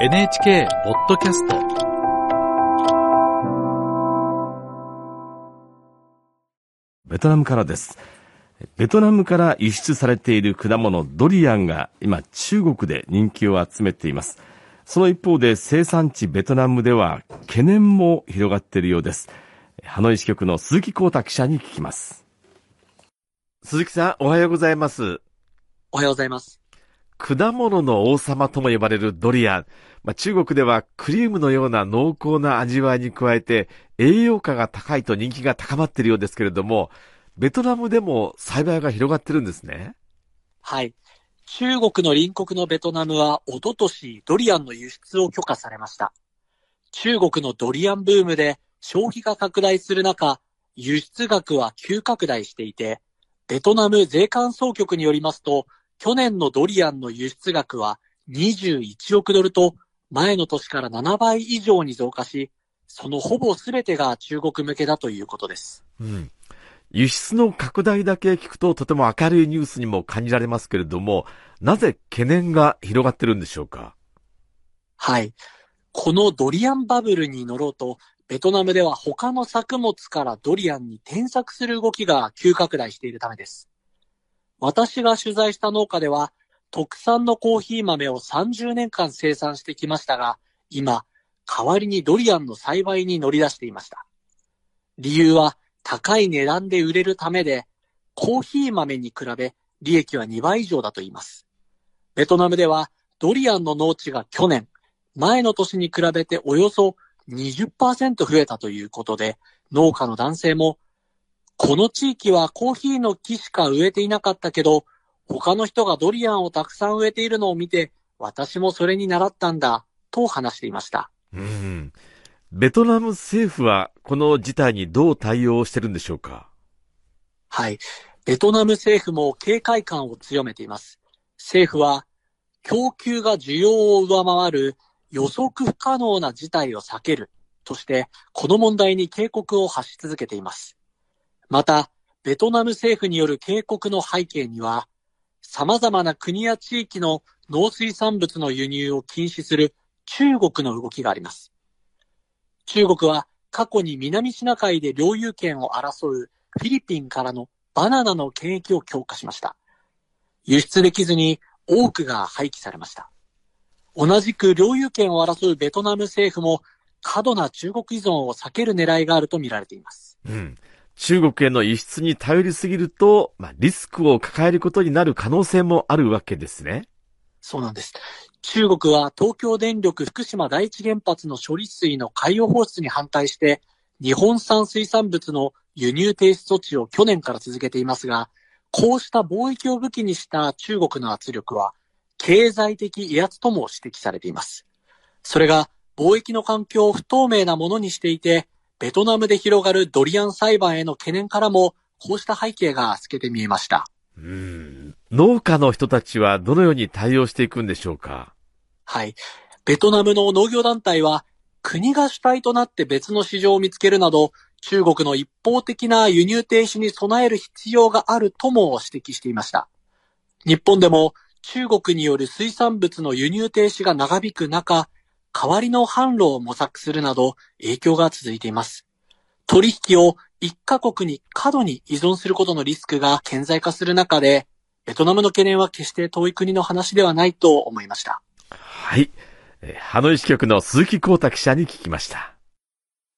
NHK ポッドキャストベトナムからです。ベトナムから輸出されている果物ドリアンが今中国で人気を集めています。その一方で生産地ベトナムでは懸念も広がっているようです。ハノイ支局の鈴木光太記者に聞きます。鈴木さん、おはようございます。おはようございます。果物の王様とも呼ばれるドリアン。まあ、中国ではクリームのような濃厚な味わいに加えて栄養価が高いと人気が高まっているようですけれども、ベトナムでも栽培が広がってるんですね。はい。中国の隣国のベトナムは、おととしドリアンの輸出を許可されました。中国のドリアンブームで消費が拡大する中、輸出額は急拡大していて、ベトナム税関総局によりますと、去年のドリアンの輸出額は21億ドルと、前の年から7倍以上に増加し、そのほぼ全てが中国向けだということです。うん。輸出の拡大だけ聞くととても明るいニュースにも感じられますけれども、なぜ懸念が広がってるんでしょうか？はい。このドリアンバブルに乗ろうと、ベトナムでは他の作物からドリアンに転作する動きが急拡大しているためです。私が取材した農家では、特産のコーヒー豆を30年間生産してきましたが、今、代わりにドリアンの栽培に乗り出していました。理由は、高い値段で売れるためで、コーヒー豆に比べ利益は2倍以上だと言います。ベトナムでは、ドリアンの農地が去年、前の年に比べておよそ20%増えたということで、農家の男性も、この地域はコーヒーの木しか植えていなかったけど、他の人がドリアンをたくさん植えているのを見て、私もそれに習ったんだ、と話していました。うん。ベトナム政府はこの事態にどう対応してるんでしょうか？はい。ベトナム政府も警戒感を強めています。政府は、供給が需要を上回る予測不可能な事態を避けるとして、この問題に警告を発し続けています。また、ベトナム政府による警告の背景には、様々な国や地域の農水産物の輸入を禁止する中国の動きがあります。中国は過去に南シナ海で領有権を争うフィリピンからのバナナの検疫を強化しました。輸出できずに多くが廃棄されました。同じく領有権を争うベトナム政府も過度な中国依存を避ける狙いがあると見られています。うん。中国への輸出に頼りすぎると、まあ、リスクを抱えることになる可能性もあるわけですね。そうなんです。中国は東京電力福島第一原発の処理水の海洋放出に反対して、日本産水産物の輸入停止措置を去年から続けていますが、こうした貿易を武器にした中国の圧力は、経済的威圧とも指摘されています。それが貿易の環境を不透明なものにしていて、ベトナムで広がるドリアン栽培への懸念からも、こうした背景が透けて見えました。うん。農家の人たちはどのように対応していくんでしょうか？はい。ベトナムの農業団体は、国が主体となって別の市場を見つけるなど、中国の一方的な輸入停止に備える必要があるとも指摘していました。日本でも中国による水産物の輸入停止が長引く中、代わりの販路を模索するなど影響が続いています。取引を一カ国に過度に依存することのリスクが顕在化する中で、ベトナムの懸念は決して遠い国の話ではないと思いました。はい。えーハノイ支局の鈴木光太記者に聞きました。